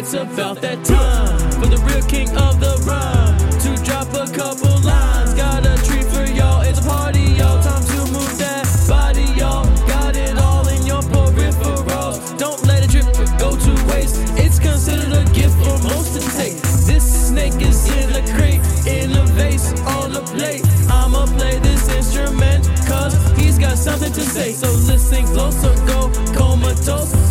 It's about that time for the real king of the rhyme to drop a couple lines. Got a treat for y'all. It's a party, y'all. Time to move that body, y'all. Got it all in your peripherals. Don't let it drip or go to waste. It's considered a gift for most to take. This snake is in a crate, in a vase, on a plate. I'ma play this instrument, cause he's got something to say. So listen close or go comatose the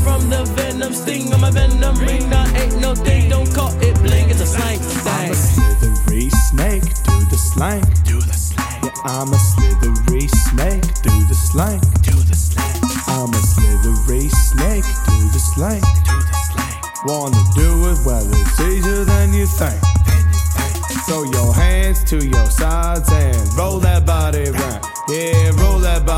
sting on my venom ring. Now ain't no thing, don't call it bling, it's a slang I'm a slithery snake, do the slank. Do the slank, Yeah, I'm a slithery snake, do the slank. do the slank, I'm a slithery snake, do the slank. do the slank. Wanna do it well, it's easier than you think. Then you think, Throw your hands to your sides and roll that body round. Yeah, roll that body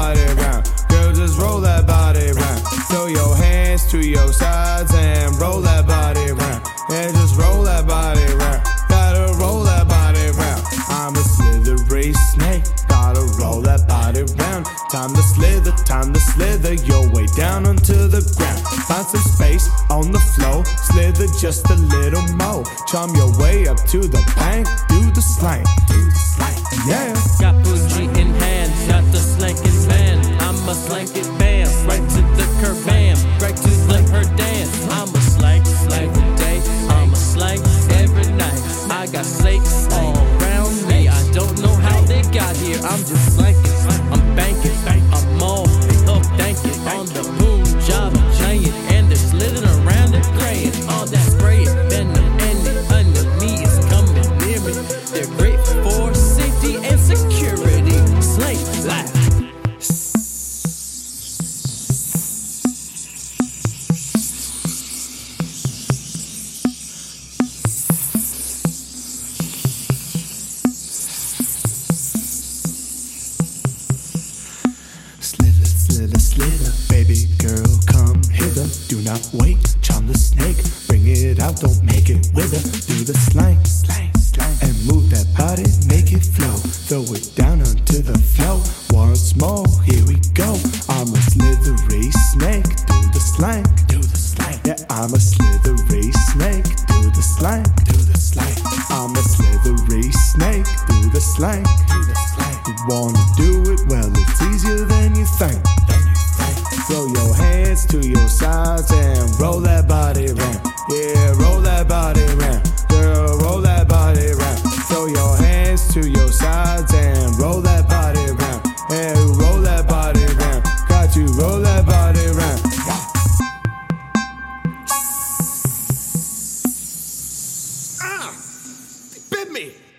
slithery snake. Gotta roll that body round. Time to slither, time to slither your way down onto the ground. Find some space on the floor. Slither just a little more. Charm your way up to the bank. Do the slank. do the slank. Yeah. I'm just slanking, Throw it down onto the floor. Once more, here we go. I'm a slithery snake, do the slank, Do the slank, yeah, I'm a slithery snake, do the slank. do the slank, I'm a slithery snake, do the slank. do the slank. You wanna do it well, it's easier than you think. You think, Throw your hands to your sides and roll that body round. Yeah, roll me.